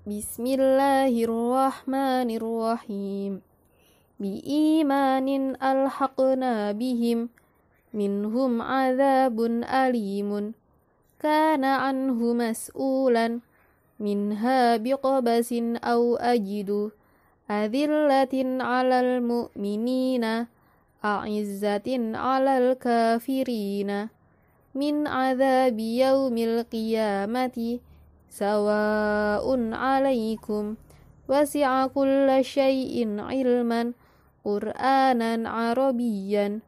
بسم الله الرحمن الرحيم بإيمان ألحقنا بهم منهم عذاب أليم كان عنه مسؤولا منها بقبس أو أجد أذلة على المؤمنين أعزة على الكافرين من عذاب يوم القيامة سواء عليكم وسع كل شيء علما قرآنا عربيا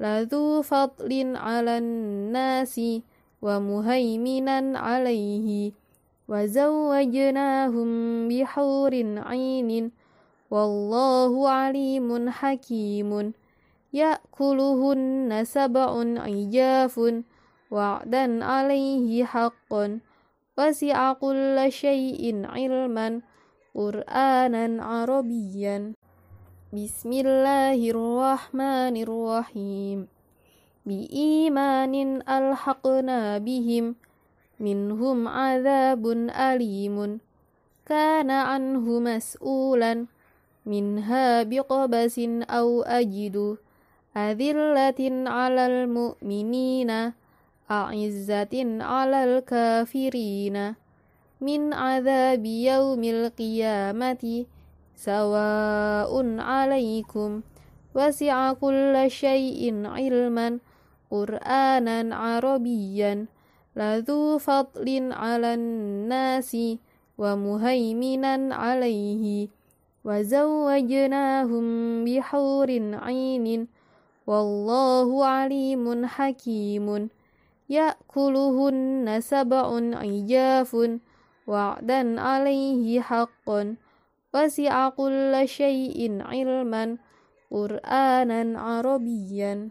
لذو فضل على الناس ومهيمنا عليه. وزوجناهم بحور عين والله عليم حكيم. يأكلهن سبع عجاف وعدا عليه حقا. وسع كل شيء علما قرآنا عربيا. بسم الله الرحمن الرحيم. بإيمان ألحقنا بهم منهم عذاب أليم. كان عنه مسؤولا منها بقبس أو أجد. أذلة على المؤمنين. أعزة على الكافرين من عذاب يوم القيامة سواء عليكم وسع كل شيء علما قرآنا عربيا لذو فضل على الناس ومهيمنا عليه. وزوجناهم بحور عين والله عليم حكيم. يأكلهن سبع عجاف وعدا عليه حقا وسع كل شيء علما قرآنا عربيا.